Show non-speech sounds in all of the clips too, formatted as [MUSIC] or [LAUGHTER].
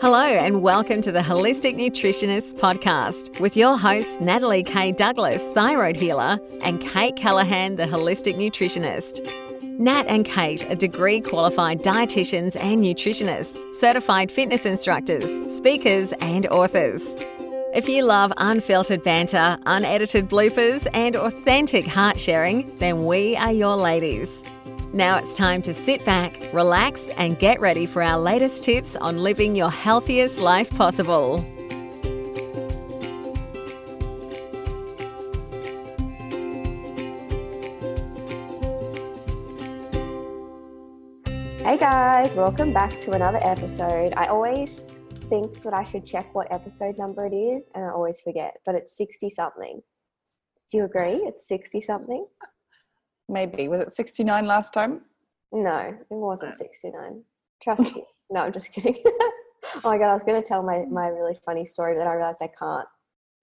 Hello, and welcome to the Holistic Nutritionist Podcast with your hosts, Natalie K. Douglas, thyroid healer, and Kate Callahan, the holistic nutritionist. Nat and Kate are degree qualified dietitians and nutritionists, certified fitness instructors, speakers, and authors. If you love unfiltered banter, unedited bloopers, and authentic heart sharing, then we are your ladies. Now it's time to sit back, relax, and get ready for our latest tips on living your healthiest life possible. Hey guys, welcome back to another episode. I always think that I should check what episode number it is, and I always forget, but it's 60 something. Do you agree? It's 60 something? Maybe. Was it 69 last time? No, it wasn't 69. Trust me. [LAUGHS] No, I'm just kidding. [LAUGHS] oh my god, I was going to tell my, my really funny story, but I realized I can't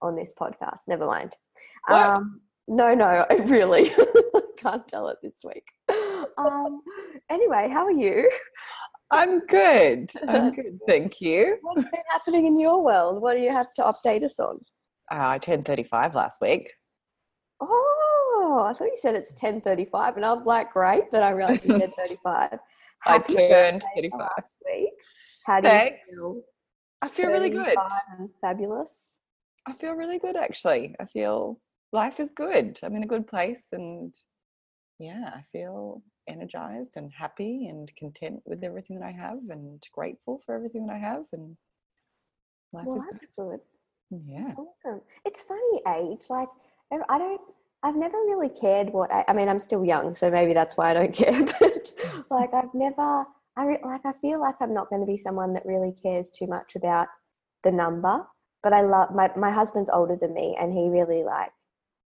on this podcast. Never mind. Um, no, no, I really [LAUGHS] can't tell it this week. Um, anyway, how are you? I'm good. I'm good. Thank you. What's been happening in your world? What do you have to update us on? Uh, I turned 35 last week. Oh, Oh, I thought you said it's 10:35, and I'm like, great, but I realized you [LAUGHS] said 35. I turned 35 last week. How do Thanks. you feel? I feel really good. Fabulous. I feel really good actually. I feel life is good. I'm in a good place and yeah, I feel energized and happy and content with everything that I have and grateful for everything that I have and life Well, is that's good. good. Yeah. Awesome. It's funny age. Like I don't. I've never really cared what. I, I mean, I'm still young, so maybe that's why I don't [LAUGHS] care. But like, I've never. I re, like. I feel like I'm not going to be someone that really cares too much about the number. But I love my my husband's older than me, and he really like.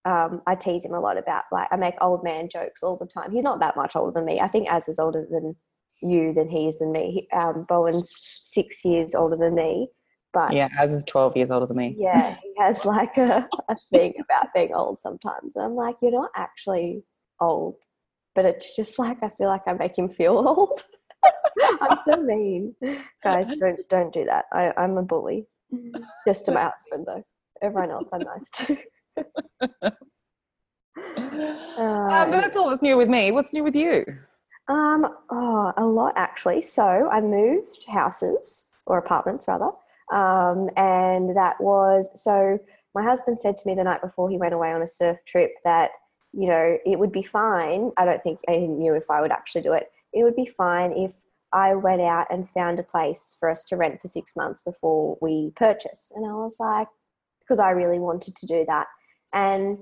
Um, I tease him a lot about like I make old man jokes all the time. He's not that much older than me. I think as is older than you than he is than me. He, um, Bowen's six years older than me, but Yeah, as is 12 years older than me. yeah, he has [LAUGHS] like a, a thing about being old sometimes. And I'm like, you're not actually old, but it's just like I feel like I make him feel [LAUGHS] old. I'm so mean, guys. [LAUGHS] Don't don't do that. I, I'm a bully. Just to my husband though. Everyone else I'm nice to. Uh, but that's all that's new with me. What's new with you? Um, oh, a lot actually. So I moved houses or apartments rather, um, and that was so. My husband said to me the night before he went away on a surf trip that you know it would be fine. I don't think he knew if I would actually do it. It would be fine if I went out and found a place for us to rent for six months before we purchase. And I was like, because I really wanted to do that, and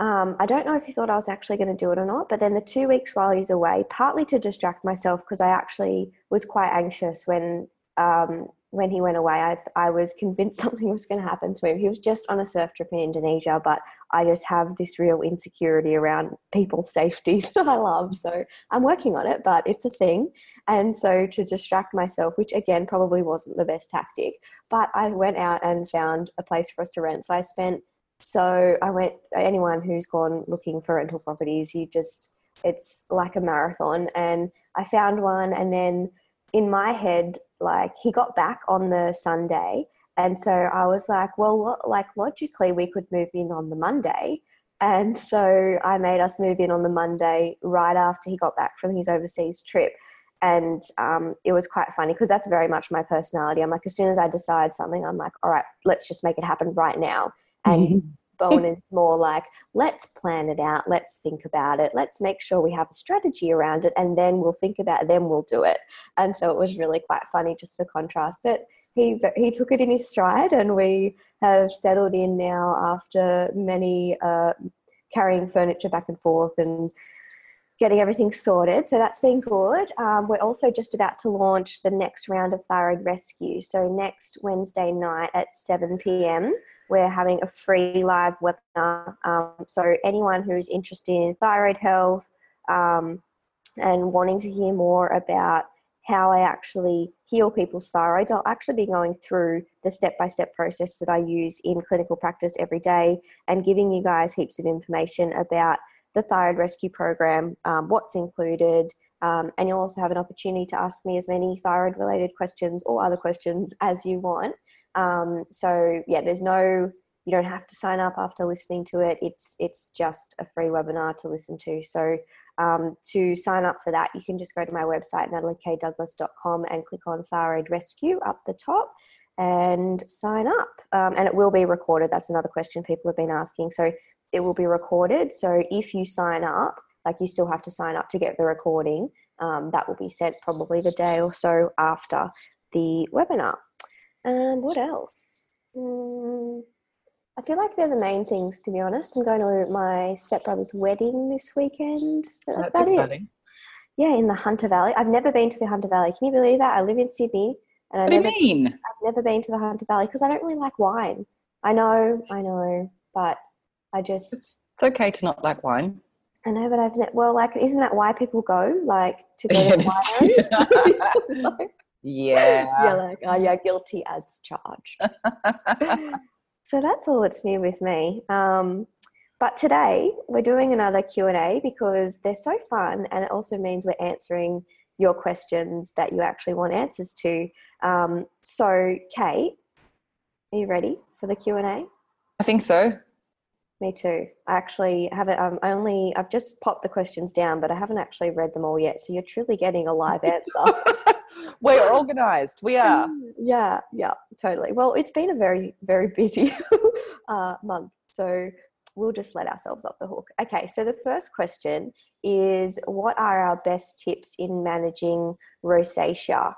um, I don't know if he thought I was actually going to do it or not, but then the two weeks while he's away, partly to distract myself because I actually was quite anxious when um, when he went away. I, I was convinced [LAUGHS] something was going to happen to him. He was just on a surf trip in Indonesia, but I just have this real insecurity around people's [LAUGHS] safety that I love. So I'm working on it, but it's a thing. And so to distract myself, which again probably wasn't the best tactic, but I went out and found a place for us to rent. So I spent so I went. Anyone who's gone looking for rental properties, you just it's like a marathon. And I found one, and then in my head, like he got back on the Sunday, and so I was like, well, like logically, we could move in on the Monday. And so I made us move in on the Monday right after he got back from his overseas trip. And um, it was quite funny because that's very much my personality. I'm like, as soon as I decide something, I'm like, all right, let's just make it happen right now. And [LAUGHS] Bowen is more like, let's plan it out, let's think about it, let's make sure we have a strategy around it, and then we'll think about it, then we'll do it. And so it was really quite funny, just the contrast. But he he took it in his stride, and we have settled in now after many uh, carrying furniture back and forth and getting everything sorted. So that's been good. Um, we're also just about to launch the next round of Thyroid Rescue. So next Wednesday night at 7 p.m., we're having a free live webinar. Um, so anyone who's interested in thyroid health um, and wanting to hear more about how I actually heal people's thyroids, I'll actually be going through the step by step process that I use in clinical practice every day and giving you guys heaps of information about the thyroid rescue program, um, what's included, Um, and you'll also have an opportunity to ask me as many thyroid related questions or other questions as you want. Um, so yeah, there's no you don't have to sign up after listening to it. It's it's just a free webinar to listen to. So um, to sign up for that, you can just go to my website nataliekdouglas.com and click on Thyroid Rescue up the top and sign up. Um, and it will be recorded. That's another question people have been asking. So it will be recorded. So if you sign up, like you still have to sign up to get the recording. Um, that will be sent probably the day or so after the webinar. And what else? Mm, I feel like they're the main things, to be honest. I'm going to my stepbrother's wedding this weekend. But that's, that's about exciting. it. Yeah, in the Hunter Valley. I've never been to the Hunter Valley. Can you believe that? I live in Sydney. And I what never, do you mean? I've never been to the Hunter Valley because I don't really like wine. I know, I know, but I just. It's okay to not like wine. I know, but I've ne- well, like, isn't that why people go? Like to go to [LAUGHS] like, [LAUGHS] yeah. You're like, oh yeah, guilty as charged. [LAUGHS] so that's all that's new with me. Um, but today we're doing another Q and A because they're so fun, and it also means we're answering your questions that you actually want answers to. Um, so, Kate, are you ready for the Q and A? I think so. Me too. I actually haven't. Um, only I've just popped the questions down, but I haven't actually read them all yet. So you're truly getting a live [LAUGHS] answer. [LAUGHS] We're organised. We are. [LAUGHS] Yeah, yeah, totally. Well, it's been a very, very busy uh, month, so we'll just let ourselves off the hook. Okay, so the first question is, what are our best tips in managing rosacea?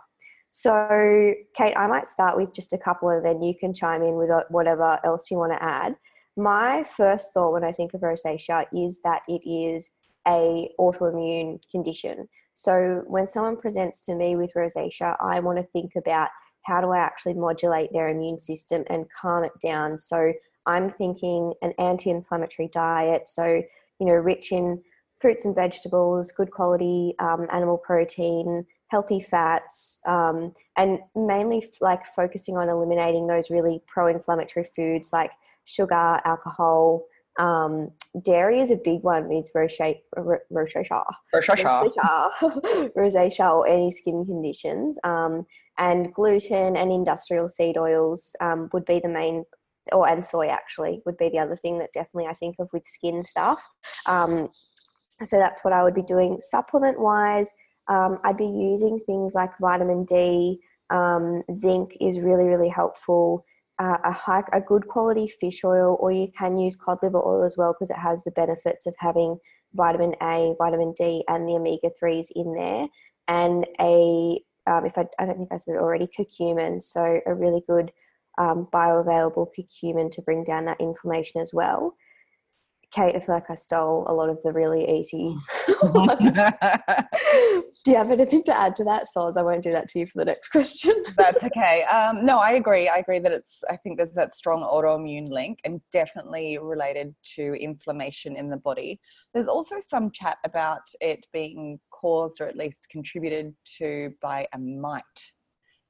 So, Kate, I might start with just a couple, and then you can chime in with whatever else you want to add my first thought when I think of rosacea is that it is a autoimmune condition. So when someone presents to me with rosacea, I want to think about how do I actually modulate their immune system and calm it down. So I'm thinking an anti-inflammatory diet, so you know, rich in fruits and vegetables, good quality um, animal protein, healthy fats, um, and mainly like focusing on eliminating those really pro-inflammatory foods like sugar, alcohol. Um, dairy is a big one with rosacea, rosacea, rosacea, [LAUGHS] rosacea, or any skin conditions. Um, and gluten and industrial seed oils um, would be the main, or and soy actually would be the other thing that definitely I think of with skin stuff. Um, so that's what I would be doing. Supplement wise, um, I'd be using things like vitamin D. Um, zinc is really really helpful uh, a high, a good quality fish oil, or you can use cod liver oil as well because it has the benefits of having vitamin A, vitamin D, and the omega threes in there, and a um, if I, I don't think I said it already, curcumin. So a really good um, bioavailable curcumin to bring down that inflammation as well. Kate, I feel like I stole a lot of the really easy [LAUGHS] do you have anything to add to that, Soz? I won't do that to you for the next [LAUGHS] question. That's okay. Um, no, I agree. I agree that it's, I think there's that strong autoimmune link and definitely related to inflammation in the body. There's also some chat about it being caused or at least contributed to by a mite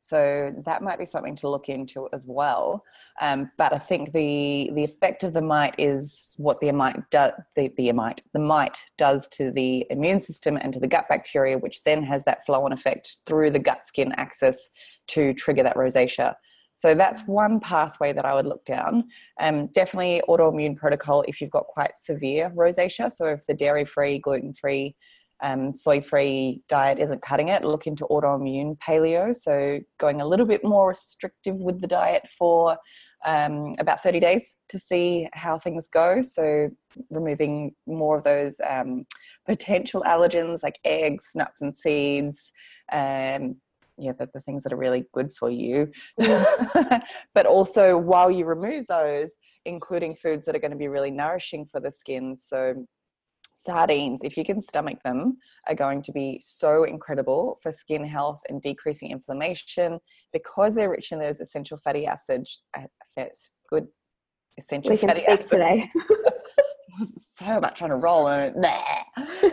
so that might be something to look into as well. Um, but I think the the effect of the mite is what the mite does. The, the mite the mite does to the immune system and to the gut bacteria, which then has that flow on effect through the gut skin axis to trigger that rosacea. So that's one pathway that I would look down. Um, definitely autoimmune protocol if you've got quite severe rosacea. So if the dairy free, gluten free um, soy free diet isn't cutting it, look into autoimmune paleo. So, going a little bit more restrictive with the diet for um, about 30 days to see how things go. So, removing more of those um, potential allergens like eggs, nuts, and seeds. Um, yeah, the, the things that are really good for you. [LAUGHS] but also, while you remove those, including foods that are going to be really nourishing for the skin. So, sardines, if you can stomach them, are going to be so incredible for skin health and decreasing inflammation because they're rich in those essential fatty acids. Uh, good essential we can fatty speak acids. today. [LAUGHS] so much on a roll and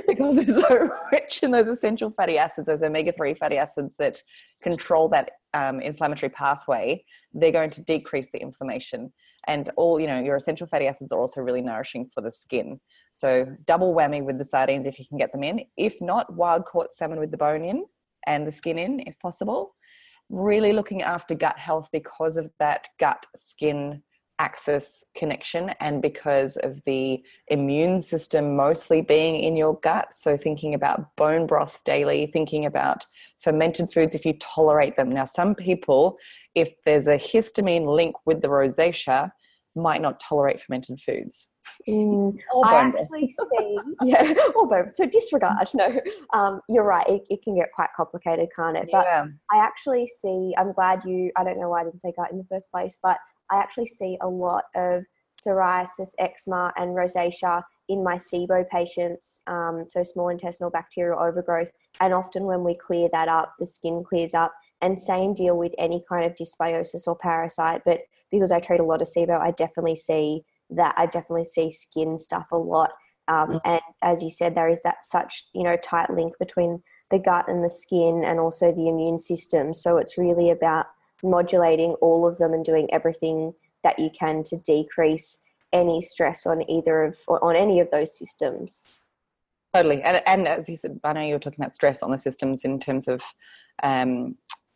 because they're so rich in those essential fatty acids, those omega-3 fatty acids that control that um, inflammatory pathway, they're going to decrease the inflammation. And all you know your essential fatty acids are also really nourishing for the skin so double whammy with the sardines if you can get them in if not wild caught salmon with the bone in and the skin in if possible really looking after gut health because of that gut skin axis connection and because of the immune system mostly being in your gut. So, thinking about bone broths daily, thinking about fermented foods if you tolerate them. Now, some people, if there's a histamine link with the rosacea, might not tolerate fermented foods. Mm, I actually see, yeah, or both. So disregard. No, um, you're right. It, it, can get quite complicated, can't it? But yeah. I actually see. I'm glad you. I don't know why I didn't say gut in the first place, but I actually see a lot of psoriasis, eczema, and rosacea in my SIBO patients, um, so small intestinal bacterial overgrowth. And often when we clear that up, the skin clears up. And same deal with any kind of dysbiosis or parasite. But because I treat a lot of SIBO, I definitely see that. I definitely see skin stuff a lot. Um, mm. And as you said, there is that such you know tight link between the gut and the skin, and also the immune system. So it's really about modulating all of them and doing everything that you can to decrease any stress on either of on any of those systems totally and, and as you said i know you were talking about stress on the systems in terms of um,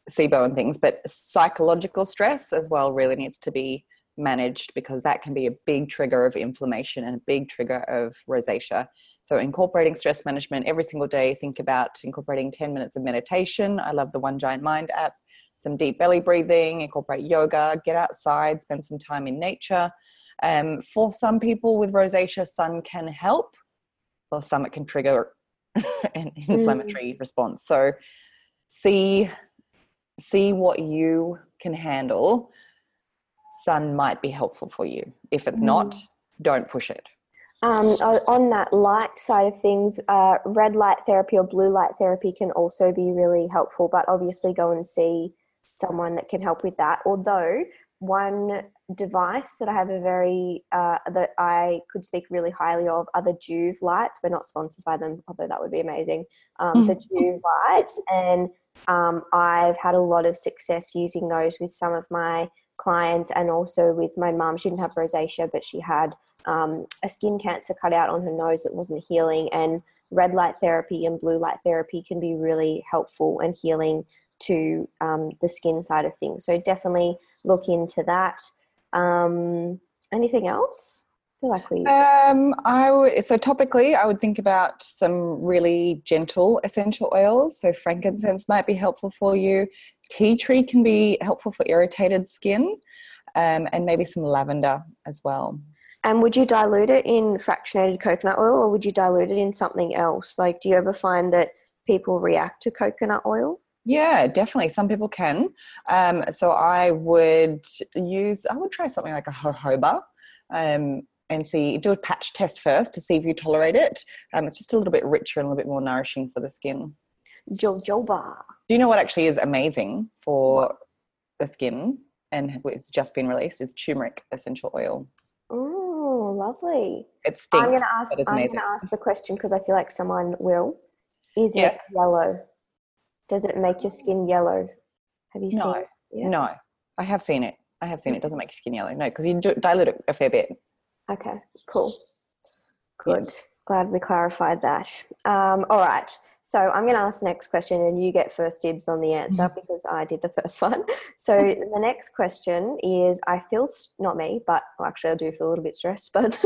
SIBO and things, but psychological stress as well really needs to be managed because that can be a big trigger of inflammation and a big trigger of rosacea. So, incorporating stress management every single day, think about incorporating 10 minutes of meditation. I love the One Giant Mind app some deep belly breathing, incorporate yoga, get outside, spend some time in nature. Um, for some people with rosacea, sun can help. For some, it can trigger [LAUGHS] an inflammatory mm. response. So, see see what you can handle. Sun might be helpful for you. If it's mm. not, don't push it. Um, on that light side of things, uh, red light therapy or blue light therapy can also be really helpful, but obviously go and see someone that can help with that. Although one device that I have a very uh, that I could speak really highly of are the Joovv lights. We're not sponsored by them, although that would be amazing. Um, the Joovv lights, and um, I've had a lot of success using those with some of my clients, and also with my mum. She didn't have rosacea, but she had um, a skin cancer cut out on her nose that wasn't healing, and red light therapy and blue light therapy can be really helpful and healing to um, the skin side of things. So definitely look into that. Um, anything else? Feel like we. Um, I would so topically, I would think about some really gentle essential oils. So frankincense might be helpful for you. Tea tree can be helpful for irritated skin, um, and maybe some lavender as well. And would you dilute it in fractionated coconut oil, or would you dilute it in something else? Like, do you ever find that people react to coconut oil? Yeah, definitely. Some people can. Um, so I would use, I would try something like a jojoba um, and see, do a patch test first to see if you tolerate it. Um, it's just a little bit richer and a little bit more nourishing for the skin. Jojoba. Do you know what actually is amazing for the skin and it's just been released is turmeric essential oil. Oh, lovely. It stinks. I'm going to ask, I'm going to ask the question because I feel like someone will. Is yeah. it yellow? Does it make your skin yellow? Have you no, seen it? Yeah. No, I have seen it. I have seen it. it doesn't make your skin yellow. No, because you dilute it a fair bit. Okay, cool. Good. Glad we clarified that. Um, all right. So I'm going to ask the next question, and you get first dibs on the answer mm-hmm. because I did the [LAUGHS] first one. So the next question is: I feel not me, but well, actually I do feel a little bit stressed, [LAUGHS] but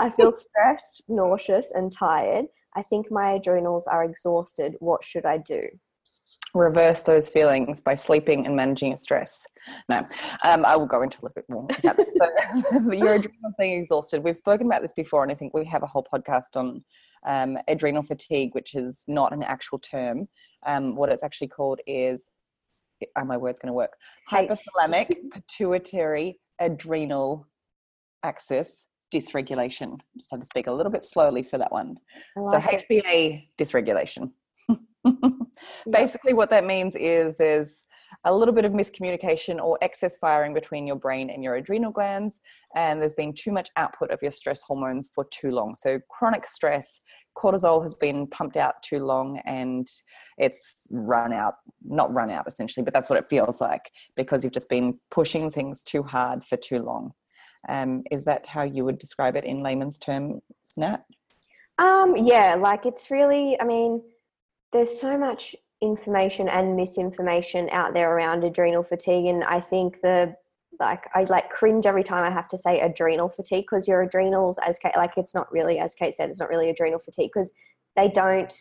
I feel stressed, nauseous, and tired. I think my adrenals are exhausted. What should I do? Reverse those feelings by sleeping and managing your stress. No, um, I will go into a little bit more. but your [LAUGHS] adrenal being exhausted. We've spoken about this before, and I think we have a whole podcast on um, adrenal fatigue, which is not an actual term. Um, what it's actually called is, are my words going to work? Hypothalamic pituitary adrenal axis dysregulation. So to speak a little bit slowly for that one. Like so HPA dysregulation. [LAUGHS] Basically, what that means is there's a little bit of miscommunication or excess firing between your brain and your adrenal glands, and there's been too much output of your stress hormones for too long. So, chronic stress, cortisol has been pumped out too long and it's run out, not run out essentially, but that's what it feels like because you've just been pushing things too hard for too long. Um, is that how you would describe it in layman's terms, Nat? Um, yeah, like it's really, I mean, there's so much information and misinformation out there around adrenal fatigue, and I think the like I like cringe every time I have to say adrenal fatigue because your adrenals, as Kate, like it's not really, as Kate said, it's not really adrenal fatigue because they don't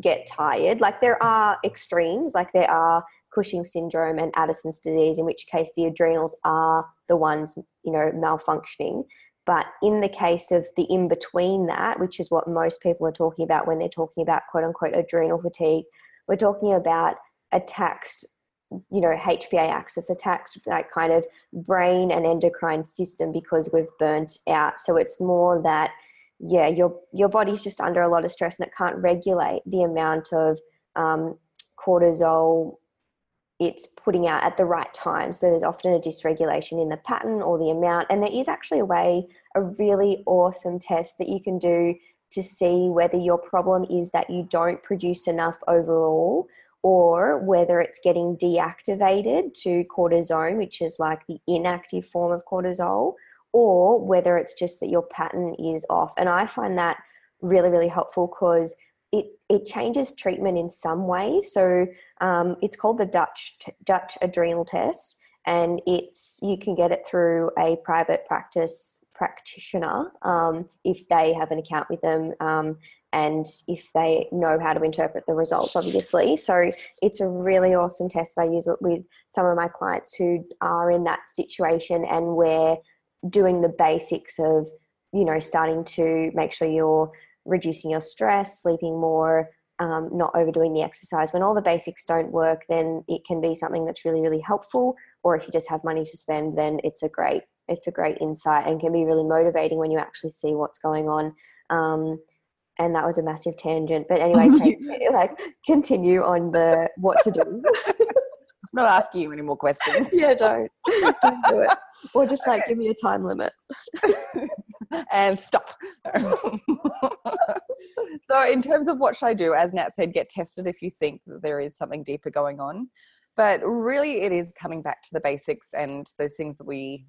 get tired. Like there are extremes, like there are Cushing syndrome and Addison's disease, in which case the adrenals are the ones, you know, malfunctioning. But in the case of the in between that, which is what most people are talking about when they're talking about quote unquote adrenal fatigue, we're talking about a taxed, you know, HPA axis, a taxed that kind of brain and endocrine system because we've burnt out. So it's more that, yeah, your your body's just under a lot of stress and it can't regulate the amount of um, cortisol it's putting out at the right time. So there's often a dysregulation in the pattern or the amount. And there is actually a way, a really awesome test that you can do to see whether your problem is that you don't produce enough overall or whether it's getting deactivated to cortisone, which is like the inactive form of cortisol, or whether it's just that your pattern is off. And I find that really, really helpful because it, it changes treatment in some way. So um, it's called the Dutch Dutch adrenal test, and it's you can get it through a private practice practitioner um, if they have an account with them um, and if they know how to interpret the results, obviously. So it's a really awesome test. I use it with some of my clients who are in that situation, and we're doing the basics of you know starting to make sure you're reducing your stress, sleeping more, um, not overdoing the exercise. When all the basics don't work, then it can be something that's really, really helpful. Or if you just have money to spend, then it's a great it's a great insight and can be really motivating when you actually see what's going on. Um, and that was a massive tangent, but anyway, [LAUGHS] [LAUGHS] like continue on the what to do. I'm not asking you any more questions. [LAUGHS] yeah, don't. don't do it. Or just like okay. give me a time limit. And stop. so, in terms of what should I do, as Nat said, get tested if you think that there is something deeper going on. But really, it is coming back to the basics and those things that we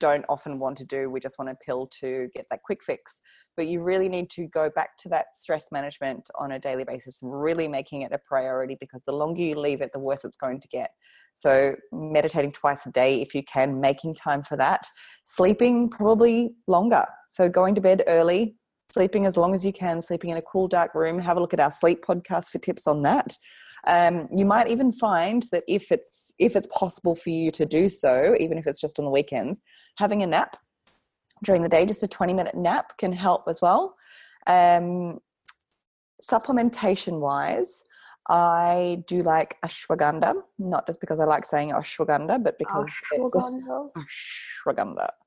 don't often want to do. We just want a pill to get that quick fix. But you really need to go back to that stress management on a daily basis, really making it a priority because the longer you leave it, the worse it's going to get. So, meditating twice a day if you can, making time for that. Sleeping probably longer. So, going to bed early, sleeping as long as you can, sleeping in a cool, dark room. Have a look at our sleep podcast for tips on that. Um, you might even find that if it's if it's possible for you to do so, even if it's just on the weekends, having a nap during the day, just a 20 minute nap can help as well. Um, supplementation wise, I do like ashwagandha, not just because I like saying ashwagandha, but because ashwagandha. ashwagandha. [LAUGHS]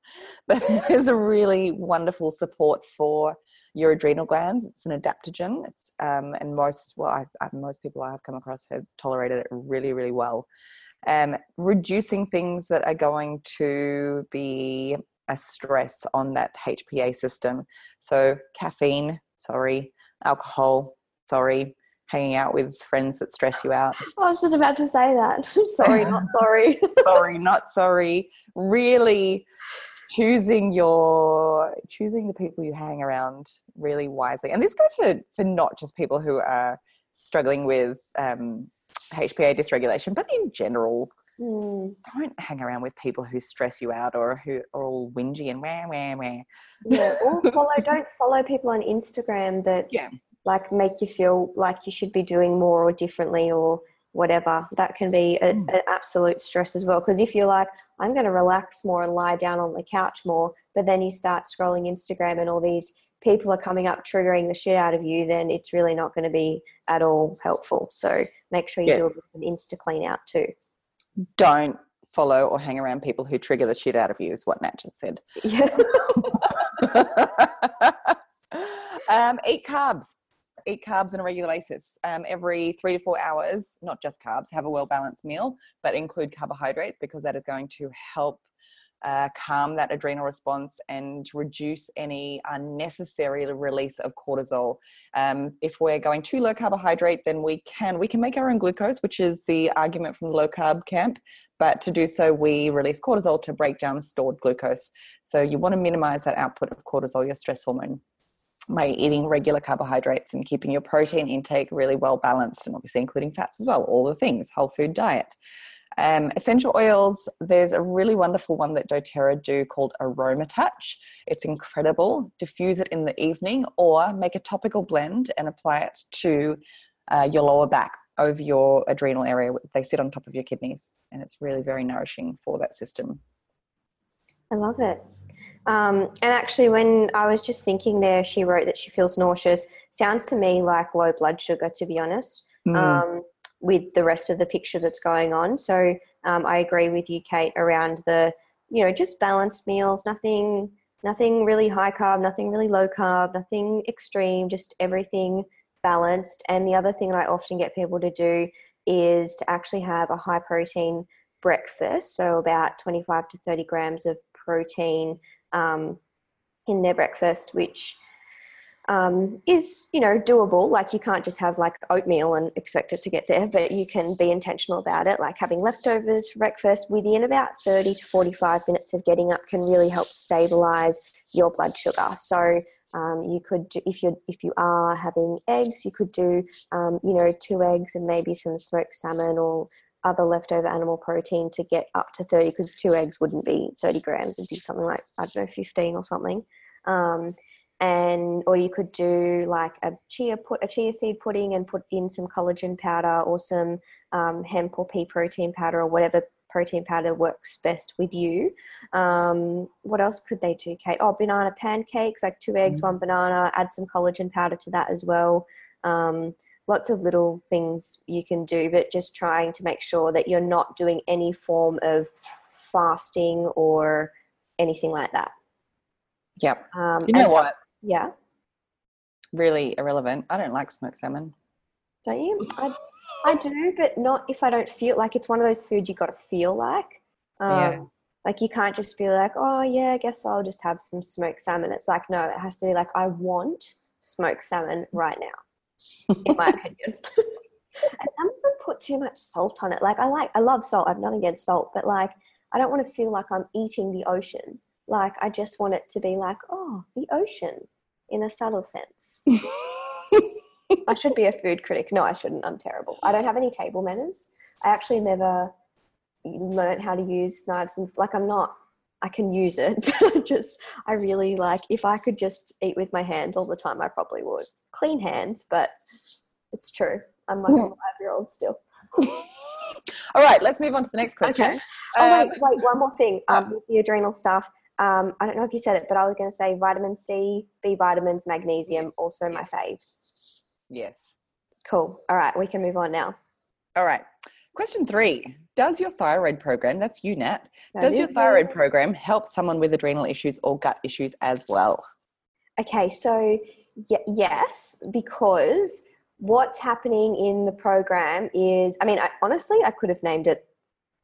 But it is a really wonderful support for your adrenal glands. It's an adaptogen, it's, um, and most well, I, I, most people I have come across have tolerated it really, really well. Um, reducing things that are going to be a stress on that HPA system. So caffeine, sorry, alcohol, sorry, hanging out with friends that stress you out. [LAUGHS] I was just about to say that. [LAUGHS] sorry, not [LAUGHS] sorry. sorry, not sorry. Really choosing your choosing the people you hang around really wisely. And this goes for for not just people who are struggling with um, HPA dysregulation, but in general. Mm. Don't hang around with people who stress you out or who are all whingy and wah wah wah. Yeah, or follow. don't follow people on Instagram that yeah like make you feel like you should be doing more or differently or whatever. That can be a, mm. an absolute stress as well because if you're like i'm going to relax more and lie down on the couch more but then you start scrolling instagram and all these people are coming up triggering the shit out of you then it's really not going to be at all helpful. So make sure you yes. do an insta clean out too. Don't follow or hang around people who trigger the shit out of you is what nat just said. [LAUGHS] Yeah. [LAUGHS] Um, eat carbs eat carbs on a regular basis. Um, every three to four hours, not just carbs, have a well balanced meal, but include carbohydrates because that is going to help uh, calm that adrenal response and reduce any unnecessary release of cortisol. Um, if we're going too low carbohydrate, then we can we can make our own glucose, which is the argument from the low carb camp. But to do so, we release cortisol to break down stored glucose. So you want to minimize that output of cortisol, your stress hormone by eating regular carbohydrates and keeping your protein intake really well balanced and obviously including fats as well all the things whole food diet um, essential oils, there's a really wonderful one that doTERRA do called Aroma Touch. It's incredible. Diffuse it in the evening or make a topical blend and apply it to uh, your lower back over your adrenal area. They sit on top of your kidneys and it's really very nourishing for that system. I love it. Um, and actually, when I was just thinking there, she wrote that she feels nauseous. Sounds to me like low blood sugar, to be honest. Mm. Um, with the rest of the picture that's going on. So um, I agree with you, Kate, around the you know just balanced meals, nothing nothing really high carb, nothing really low carb, nothing extreme, just everything balanced. And the other thing that I often get people to do is to actually have a high protein breakfast, so about 25 to 30 grams of protein um, in their breakfast, which um, is you know doable. Like you can't just have like oatmeal and expect it to get there but you can be intentional about it. Like having leftovers for breakfast within about 30 to 45 minutes of getting up can really help stabilize your blood sugar. So um, you could do, if you if you are having eggs you could do um, you know two eggs and maybe some smoked salmon or other leftover animal protein to get up to 30 because two eggs wouldn't be 30 grams it'd be something like i don't know 15 or something um, and or you could do like a chia put a chia seed pudding and put in some collagen powder or some um, hemp or pea protein powder or whatever protein powder works best with you. Um, what else could they do, Kate? Oh, banana pancakes, like two eggs, mm-hmm. one banana. Add some collagen powder to that as well. Um, lots of little things you can do, but just trying to make sure that you're not doing any form of fasting or anything like that. Yep. Um, you know what? Yeah. Really irrelevant. I don't like smoked salmon. Don't you? I, I do, but not if I don't feel like it's one of those foods you got to feel like. Um, yeah. Like you can't just be like, oh yeah, I guess I'll just have some smoked salmon. It's like no, it has to be like I want smoked salmon right now. In my [LAUGHS] opinion. [LAUGHS] and some of them put too much salt on it. Like I like, I love salt. I've nothing against salt, but like I don't want to feel like I'm eating the ocean. Like, I just want it to be like, oh, the ocean in a subtle sense. [LAUGHS] I should be a food critic. No, I shouldn't. I'm terrible. I don't have any table manners. I actually never learned how to use knives and like I'm not I can use it, but I just I really like if I could just eat with my hands all the time I probably would. Clean hands, but it's true. I'm like a five year old still. [LAUGHS] all right, let's move on to the next question. Okay. Oh wait, um, wait, one more thing. Um, with the adrenal stuff. Um, I don't know if you said it, but I was going to say vitamin C, B vitamins, magnesium, also my faves. Yes. Cool. All right, we can move on now. All right. Question three Does your thyroid program, that's you, Nat, that does your thyroid it. program help someone with adrenal issues or gut issues as well? Okay, so yes, because what's happening in the program is, I mean, I, honestly, I could have named it,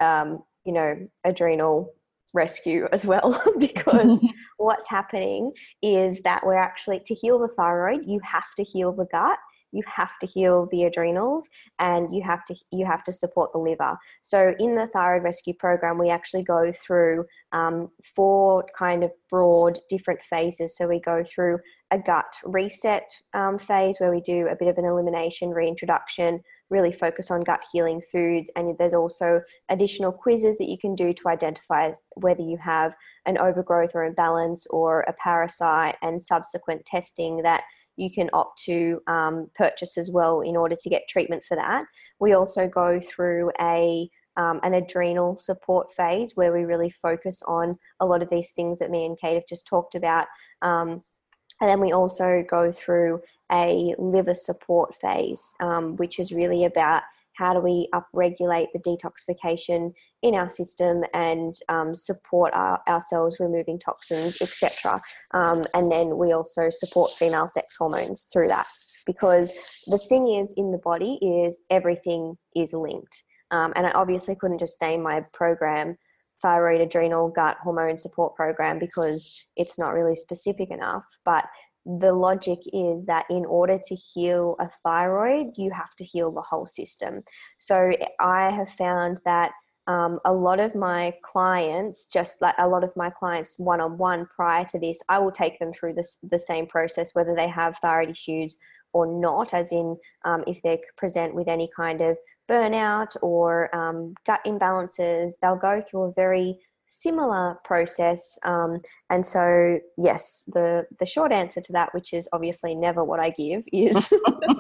um, you know, adrenal rescue as well [LAUGHS] because [LAUGHS] what's happening is that we're actually to heal the thyroid you have to heal the gut you have to heal the adrenals and you have to you have to support the liver so in the thyroid rescue program we actually go through um, four kind of broad different phases so we go through a gut reset um, phase where we do a bit of an elimination reintroduction really focus on gut healing foods. And there's also additional quizzes that you can do to identify whether you have an overgrowth or imbalance or a parasite, and subsequent testing that you can opt to um, purchase as well in order to get treatment for that. We also go through a um, an adrenal support phase where we really focus on a lot of these things that me and Kate have just talked about. Um, and then we also go through a liver support phase, um, which is really about how do we upregulate the detoxification in our system and um, support our, ourselves removing toxins, etc. Um, and then we also support female sex hormones through that because the thing is in the body is everything is linked. Um, and I obviously couldn't just name my program thyroid, adrenal, gut, hormone support program because it's not really specific enough. But the logic is that in order to heal a thyroid, you have to heal the whole system. So I have found that um, a lot of my clients, just like a lot of my clients one on one prior to this, I will take them through this, the same process, whether they have thyroid issues or not, as in um, if they present with any kind of burnout or um, gut imbalances, they'll go through a very similar process. Um, and so, yes, the the short answer to that, which is obviously never what I give, [LAUGHS] is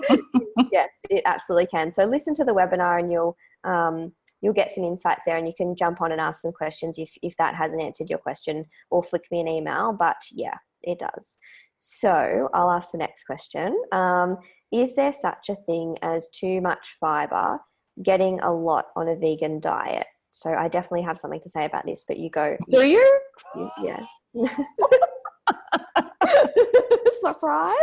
[LAUGHS] yes, it absolutely can. So listen to the webinar, and you'll um, you'll get some insights there, and you can jump on and ask some questions if if that hasn't answered your question, or flick me an email. But yeah, it does. So I'll ask the next question. Um, is there such a thing as too much fiber getting a lot on a vegan diet? So I definitely have something to say about this, but you go. Do you? you yeah. [LAUGHS] Surprise.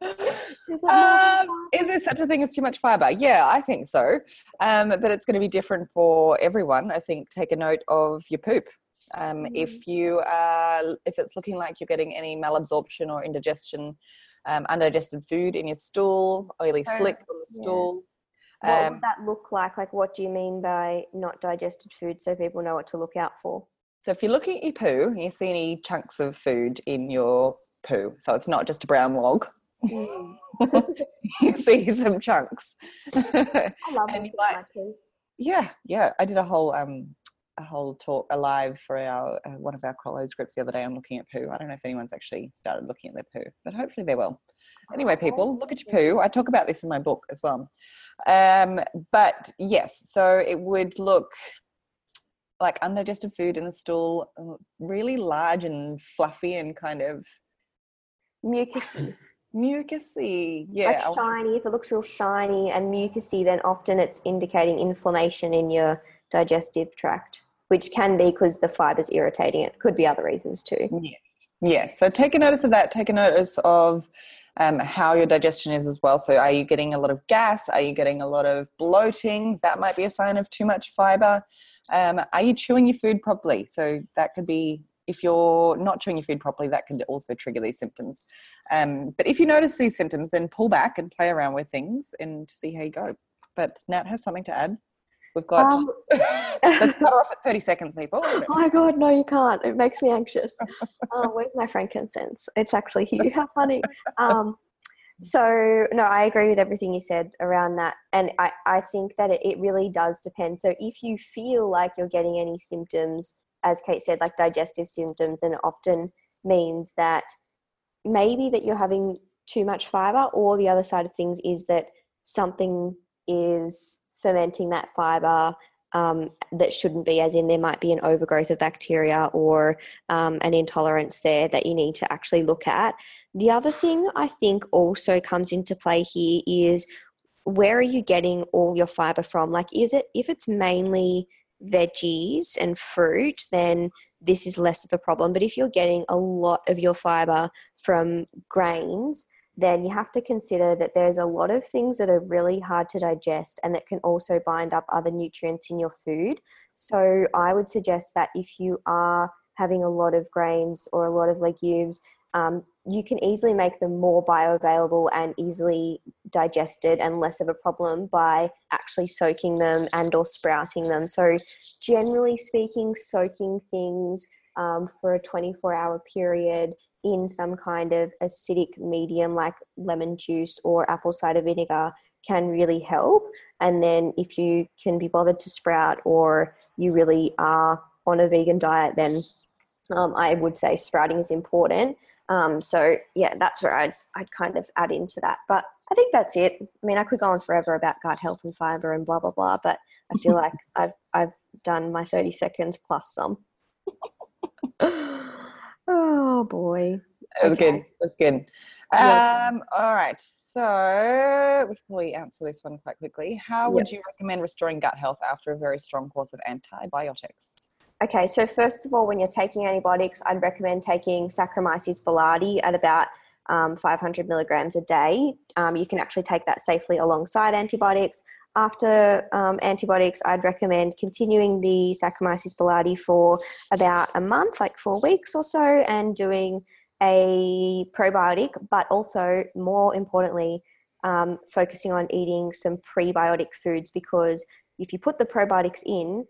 Is, um, is, there such a thing as too much fiber? Yeah, I think so. Um, but it's going to be different for everyone. I think take a note of your poop. Um, mm. If you are, if it's looking like you're getting any malabsorption or indigestion, um, undigested food in your stool, oily slick on the stool, what um, would that look like? Like, what do you mean by not digested food so people know what to look out for? So, if you're looking at your poo and you see any chunks of food in your poo, so it's not just a brown log, mm. [LAUGHS] you see some chunks. I love and like, Yeah, yeah. I did a whole um, a whole talk alive for our uh, one of our Crollos groups the other day on looking at poo. I don't know if anyone's actually started looking at their poo, but hopefully they will. Anyway, people, look at your poo. I talk about this in my book as well. Um, but yes, so it would look like undigested food in the stool, uh, really large and fluffy and kind of mucusy. mucusy, yeah. Like shiny. If it looks real shiny and mucusy, then often it's indicating inflammation in your digestive tract, which can be because the fiber's irritating it. Could be other reasons too. Yes. Yes. So take a notice of that. Take a notice of um, how your digestion is as well. So, are you getting a lot of gas? Are you getting a lot of bloating? That might be a sign of too much fiber. Um, are you chewing your food properly? So, that could be if you're not chewing your food properly, that could also trigger these symptoms. Um, but if you notice these symptoms, then pull back and play around with things and see how you go. But Nat has something to add. We've got um, let's cut off at 30 seconds, people. Oh my god, no, you can't. It makes me anxious. oh, where's my frankincense? It's actually here. [LAUGHS] How funny. Um, so no, I agree with everything you said around that. And I, I think that it, it really does depend. So if you feel like you're getting any symptoms, as Kate said, like digestive symptoms, and it often means that maybe that you're having too much fiber, or the other side of things is that something is fermenting that fiber um, that shouldn't be, as in there might be an overgrowth of bacteria or um, an intolerance there that you need to actually look at. The other thing I think also comes into play here is where are you getting all your fiber from? Like, is it if it's mainly veggies and fruit, then this is less of a problem. But if you're getting a lot of your fiber from grains, then you have to consider that there's a lot of things that are really hard to digest and that can also bind up other nutrients in your food. So I would suggest that if you are having a lot of grains or a lot of legumes, um, you can easily make them more bioavailable and easily digested and less of a problem by actually soaking them and or sprouting them. So generally speaking, soaking things um, for a 24 hour period in some kind of acidic medium like lemon juice or apple cider vinegar can really help. And then if you can be bothered to sprout or you really are on a vegan diet, then um, I would say sprouting is important. Um, so yeah, that's where I'd, I'd kind of add into that. But I think that's it. I mean, I could go on forever about gut health and fiber and blah, blah, blah, but I feel [LAUGHS] like I've, I've done my 30 seconds plus some. [LAUGHS] oh boy. It was okay. good. Was good. Um, all right. So before we answer this one quite quickly, how would yep. you recommend restoring gut health after a very strong course of antibiotics? Okay, so first of all, when you're taking antibiotics, I'd recommend taking Saccharomyces boulardii at about um, 500 milligrams a day. Um, you can actually take that safely alongside antibiotics. After um, antibiotics, I'd recommend continuing the Saccharomyces boulardii for about a month, like four weeks or so, and doing a probiotic, but also more importantly, um, focusing on eating some prebiotic foods because if you put the probiotics in,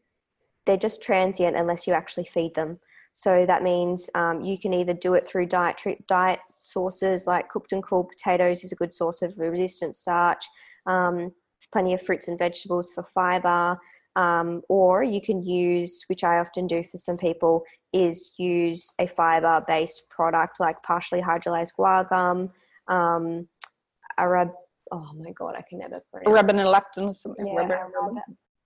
they're just transient unless you actually feed them. So that means um, you can either do it through diet diet sources like cooked and cooled potatoes is a good source of resistant starch. Um, plenty of fruits and vegetables for fiber. Um, or you can use, which I often do for some people, is use a fiber based product like partially hydrolyzed guar gum, um, arab. Oh my god, I can never pronounce. Arabinolactin or something. Yeah,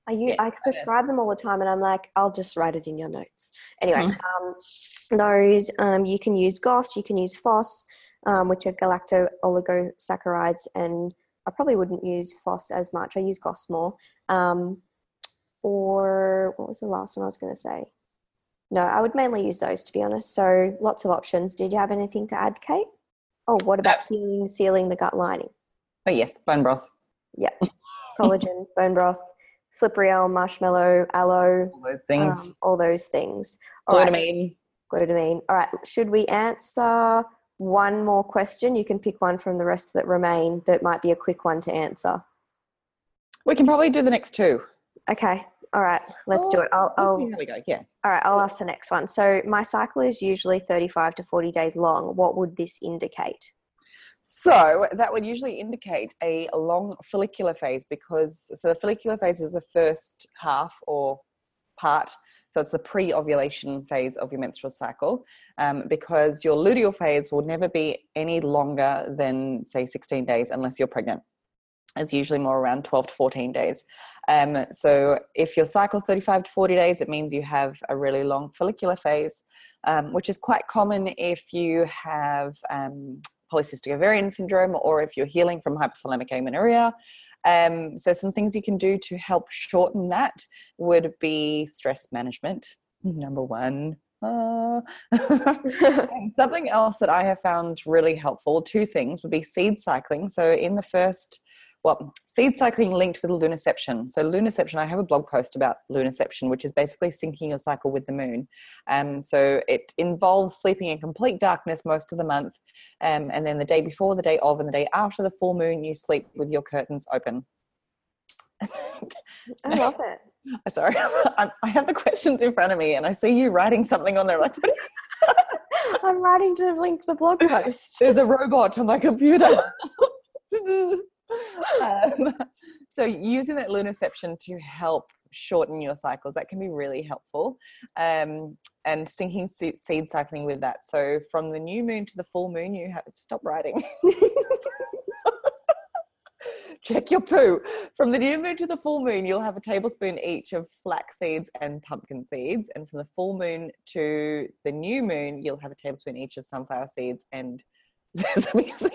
I, use, yeah, I prescribe them all the time, and I'm like, I'll just write it in your notes. Anyway, mm. um, those um, you can use GOS, you can use FOS, um, which are galacto oligosaccharides, and I probably wouldn't use FOS as much. I use GOS more. Um, or what was the last one I was going to say? No, I would mainly use those to be honest. So lots of options. Did you have anything to add, Kate? Oh, what about healing, sealing the gut lining? Oh yes, bone broth. Yeah, collagen, [LAUGHS] bone broth slippery elm, marshmallow, aloe, all those things. Um, all those things. L-glutamine. Right. Glutamine. All right. Should we answer one more question? You can pick one from the rest that remain that might be a quick one to answer. We can probably do the next two. Okay. All right. Let's oh, do it. I'll, oh, I'll, we go. Yeah. All right. I'll ask the next one. So my cycle is usually 35 to 40 days long. What would this indicate? So that would usually indicate a long follicular phase because so the follicular phase is the first half or part. So it's the pre-ovulation phase of your menstrual cycle, um, because your luteal phase will never be any longer than say 16 days unless you're pregnant. It's usually more around 12 to 14 days. Um, so if your cycle's 35 to 40 days, it means you have a really long follicular phase, um, which is quite common if you have um, polycystic ovarian syndrome or if you're healing from hypothalamic amenorrhea. Um, so, some things you can do to help shorten that would be stress management, number one. [LAUGHS] Uh, something else that I have found really helpful, two things would be seed cycling. So, in the first well, seed cycling linked with lunaception. So, lunaception, I have a blog post about lunaception, which is basically syncing your cycle with the moon. Um, so, it involves sleeping in complete darkness most of the month. Um, and then the day before, the day of, and the day after the full moon, you sleep with your curtains open. I love it. [LAUGHS] Sorry, [LAUGHS] I have the questions in front of me, and I see you writing something on there. Like, [LAUGHS] I'm writing to link the blog post. There's a robot on my computer [LAUGHS] um, so using that lunaception to help shorten your cycles that can be really helpful. Um, and syncing seed cycling with that. So from the new moon to the full moon you have stop writing [LAUGHS] check your poo. From the new moon to the full moon you'll have a tablespoon each of flax seeds and pumpkin seeds. And from the full moon to the new moon you'll have a tablespoon each of sunflower seeds and [LAUGHS] sesame seeds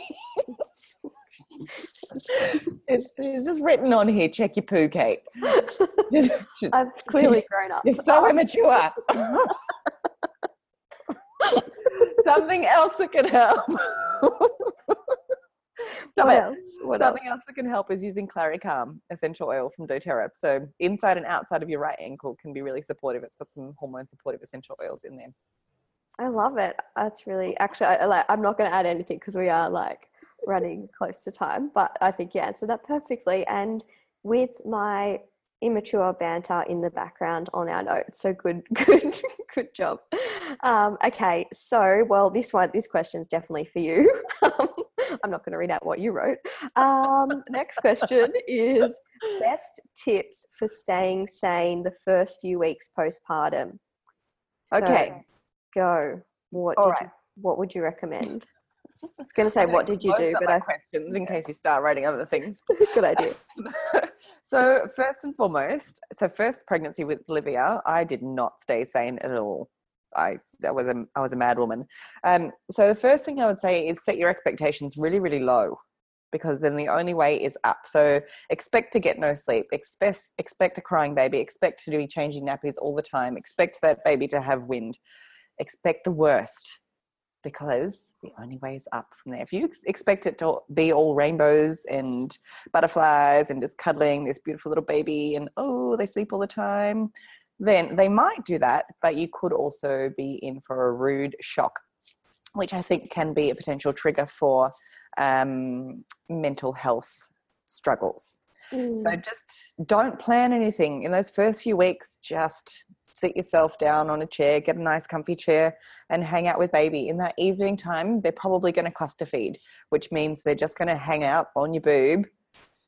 it's, it's just written on here. Check your poo, Kate. Just, [LAUGHS] just, I've clearly grown up. You're so immature. [LAUGHS] Something else that can help. Stop what it. Else? What Something else? else? that can help is using ClaryCalm essential oil from doTERRA. So inside and outside of your right ankle can be really supportive. It's got some hormone supportive essential oils in there. I love it. That's really actually. I, like, I'm not going to add anything because we are like running close to time, but I think you answered that perfectly. And with my immature banter in the background on our notes, so good, [LAUGHS] good, good job. Um, okay, so well, this one, this question is definitely for you. [LAUGHS] I'm not going to read out what you wrote. Um, next question is best tips for staying sane the first few weeks postpartum. So, okay, go. What did right. you, What would you recommend? I was going to say, what did you do? But I questions in case you start writing other things. [LAUGHS] Good idea. [LAUGHS] so first and foremost, so first pregnancy with Olivia, I did not stay sane at all. I that was a I was a mad woman. Um, so the first thing I would say is set your expectations really really low, because then the only way is up. So expect to get no sleep. Expect expect a crying baby. Expect to be changing nappies all the time. Expect that baby to have wind. Expect the worst because the only way is up from there. If you expect it to be all rainbows and butterflies and just cuddling this beautiful little baby and oh, they sleep all the time, then they might do that, but you could also be in for a rude shock, which I think can be a potential trigger for um, mental health struggles. Mm. So just don't plan anything in those first few weeks. Just sit yourself down on a chair, get a nice comfy chair, and hang out with baby. In that evening time, they're probably going to cluster feed, which means they're just going to hang out on your boob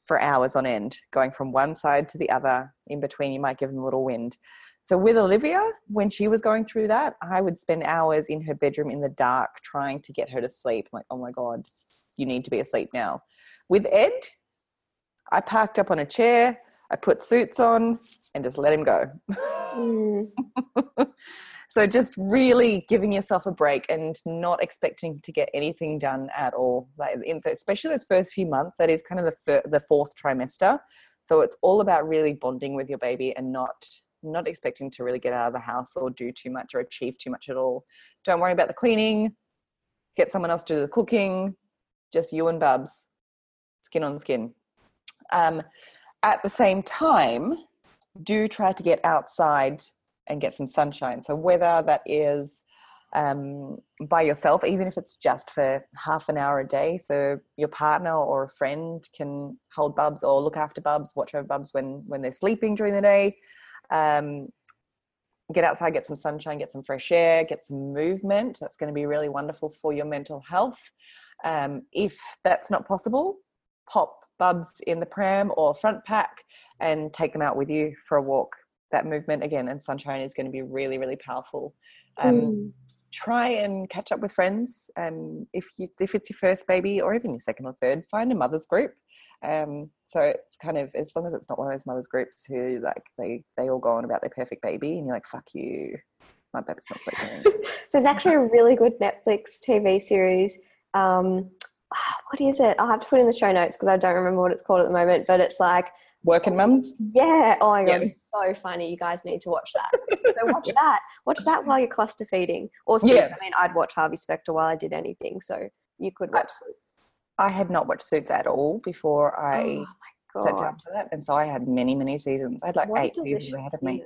for hours on end, going from one side to the other. In between, you might give them a little wind. So with Olivia, when she was going through that, I would spend hours in her bedroom in the dark trying to get her to sleep. I'm like, oh my God, you need to be asleep now. With Ed, I parked up on a chair, I put suits on, and just let him go. Mm. [LAUGHS] so just really giving yourself a break and not expecting to get anything done at all. Like in, especially those first few months, that is kind of the the fourth trimester. So it's all about really bonding with your baby and not not expecting to really get out of the house or do too much or achieve too much at all. Don't worry about the cleaning. Get someone else to do the cooking. Just you and Bubs, skin on skin. Um, at the same time, do try to get outside and get some sunshine. So whether that is um, by yourself, even if it's just for half an hour a day, so your partner or a friend can hold bubs or look after bubs, watch over bubs when when they're sleeping during the day. Um, get outside, get some sunshine, get some fresh air, get some movement. That's going to be really wonderful for your mental health. Um, if that's not possible, pop bubs in the pram or front pack and take them out with you for a walk. That movement again and sunshine is going to be really, really powerful. Um, mm. Try and catch up with friends. Um, if you if it's your first baby or even your second or third, find a mother's group. Um, so it's kind of as long as it's not one of those mothers groups who like they they all go on about their perfect baby and you're like fuck you, my baby's not sleeping. [LAUGHS] There's actually a really good Netflix TV series. Um, [SIGHS] what is it? I'll have to put in the show notes because I don't remember what it's called at the moment. But it's like working mums. Yeah. Oh my god, it's so funny. You guys need to watch that. [LAUGHS] so watch that. Watch that while you're cluster feeding. Or yeah. I mean, I'd watch Harvey Specter while I did anything. So you could watch Suits. I had not watched Suits at all before I oh sat down to that, and so I had many, many seasons. I had like what eight seasons ahead of me.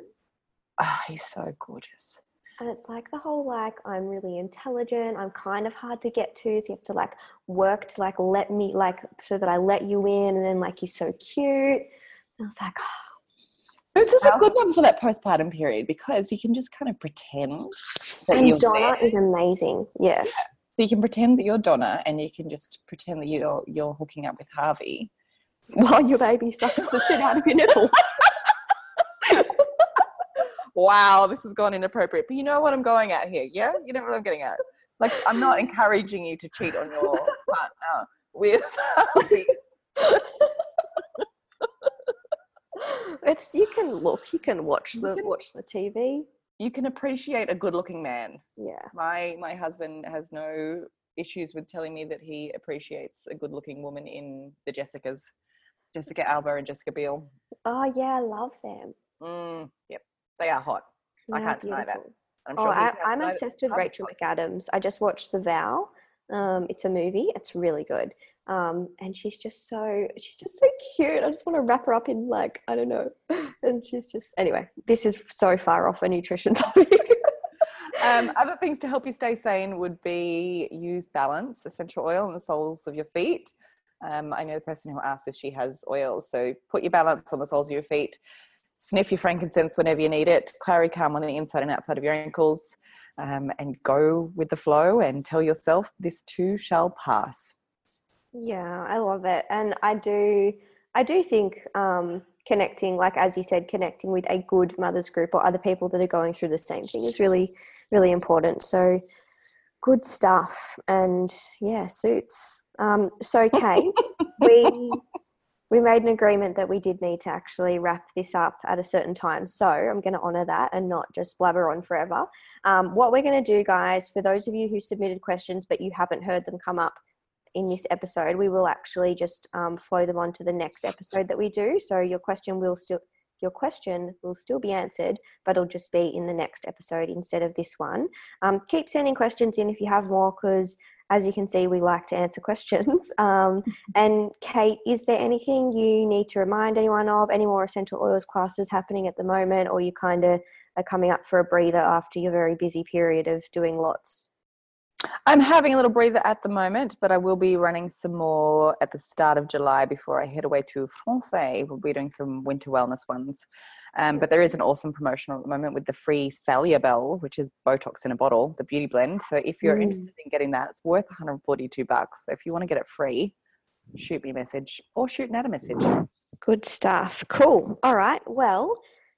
Oh, he's so gorgeous and it's like the whole like i'm really intelligent i'm kind of hard to get to so you have to like work to like let me like so that i let you in and then like he's so cute and i was like oh. it's just a good one for that postpartum period because you can just kind of pretend that and you're Donna there. is amazing yeah. yeah. So you can pretend that you're Donna and you can just pretend that you're you're hooking up with Harvey [LAUGHS] while your baby sucks the shit out of your nipple. Wow, this has gone inappropriate. But you know what I'm going at here, yeah? You know what I'm getting at. Like, I'm not encouraging you to cheat on your partner with. [LAUGHS] it's you can look, you can watch the can, watch the TV. You can appreciate a good-looking man. Yeah. My my husband has no issues with telling me that he appreciates a good-looking woman in the Jessicas, Jessica Alba and Jessica Biel. Oh yeah, I love them. Mm, yep. They are hot. They I can't deny that. I'm oh, sure I, am obsessed with Rachel McAdams. I just watched The Vow. Um, it's a movie. It's really good. Um, and she's just so she's just so cute. I just want to wrap her up in like I don't know. [LAUGHS] And she's just anyway. This is so far off a nutrition [LAUGHS] topic. um, other things to help you stay sane would be use balance essential oil on the soles of your feet. Um, I know the person who asked this, she has oils. So put your balance on the soles of your feet sniff your frankincense whenever you need it, ClaryCalm on the inside and outside of your ankles, um, and go with the flow and tell yourself this too shall pass. Yeah, I love it, and I do. I do think um, connecting, like as you said, connecting with a good mothers group or other people that are going through the same thing is really, really important. So, good stuff, and yeah, suits. Um, so, Kate, [LAUGHS] we we made an agreement that we did need to actually wrap this up at a certain time. So I'm going to honor that and not just blabber on forever. Um, what we're going to do, guys, for those of you who submitted questions but you haven't heard them come up in this episode, we will actually just um, flow them on to the next episode that we do. So your question will still your question will still be answered, but it'll just be in the next episode instead of this one. Um, keep sending questions in if you have more, because as you can see, we like to answer questions. [LAUGHS] Um, and Kate, is there anything you need to remind anyone of? Any more essential oils classes happening at the moment, or you kind of are coming up for a breather after your very busy period of doing lots? I'm having a little breather at the moment, but I will be running some more at the start of July before I head away to France. We'll be doing some winter wellness ones. Um, but there is an awesome promotion at the moment with the free Salubelle, which is Botox in a bottle, the beauty blend. So if you're mm. interested in getting that, it's worth 142 bucks. So if you want to get it free, shoot me a message or shoot Nat a message. Good stuff. Cool. All right. Well,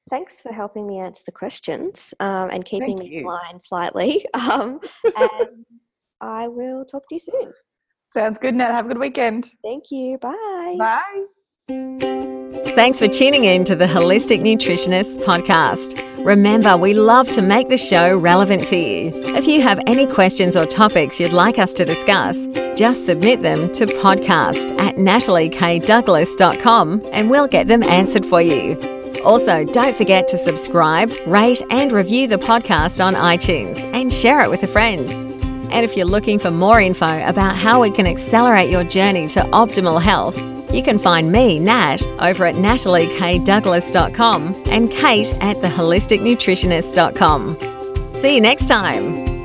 thanks for helping me answer the questions um, and keeping me in line slightly. [LAUGHS] Um, and I will talk to you soon. Sounds good, Nat. Have a good weekend. Thank you. Bye. Bye. Thanks for tuning in to the Holistic Nutritionist podcast. Remember, we love to make the show relevant to you. If you have any questions or topics you'd like us to discuss, just submit them to podcast at nataliekdouglas.com and we'll get them answered for you. Also, don't forget to subscribe, rate, and review the podcast on iTunes and share it with a friend. And if you're looking for more info about how we can accelerate your journey to optimal health, you can find me, Nat, over at nataliekdouglas.com and Kate at theholisticnutritionist.com. See you next time.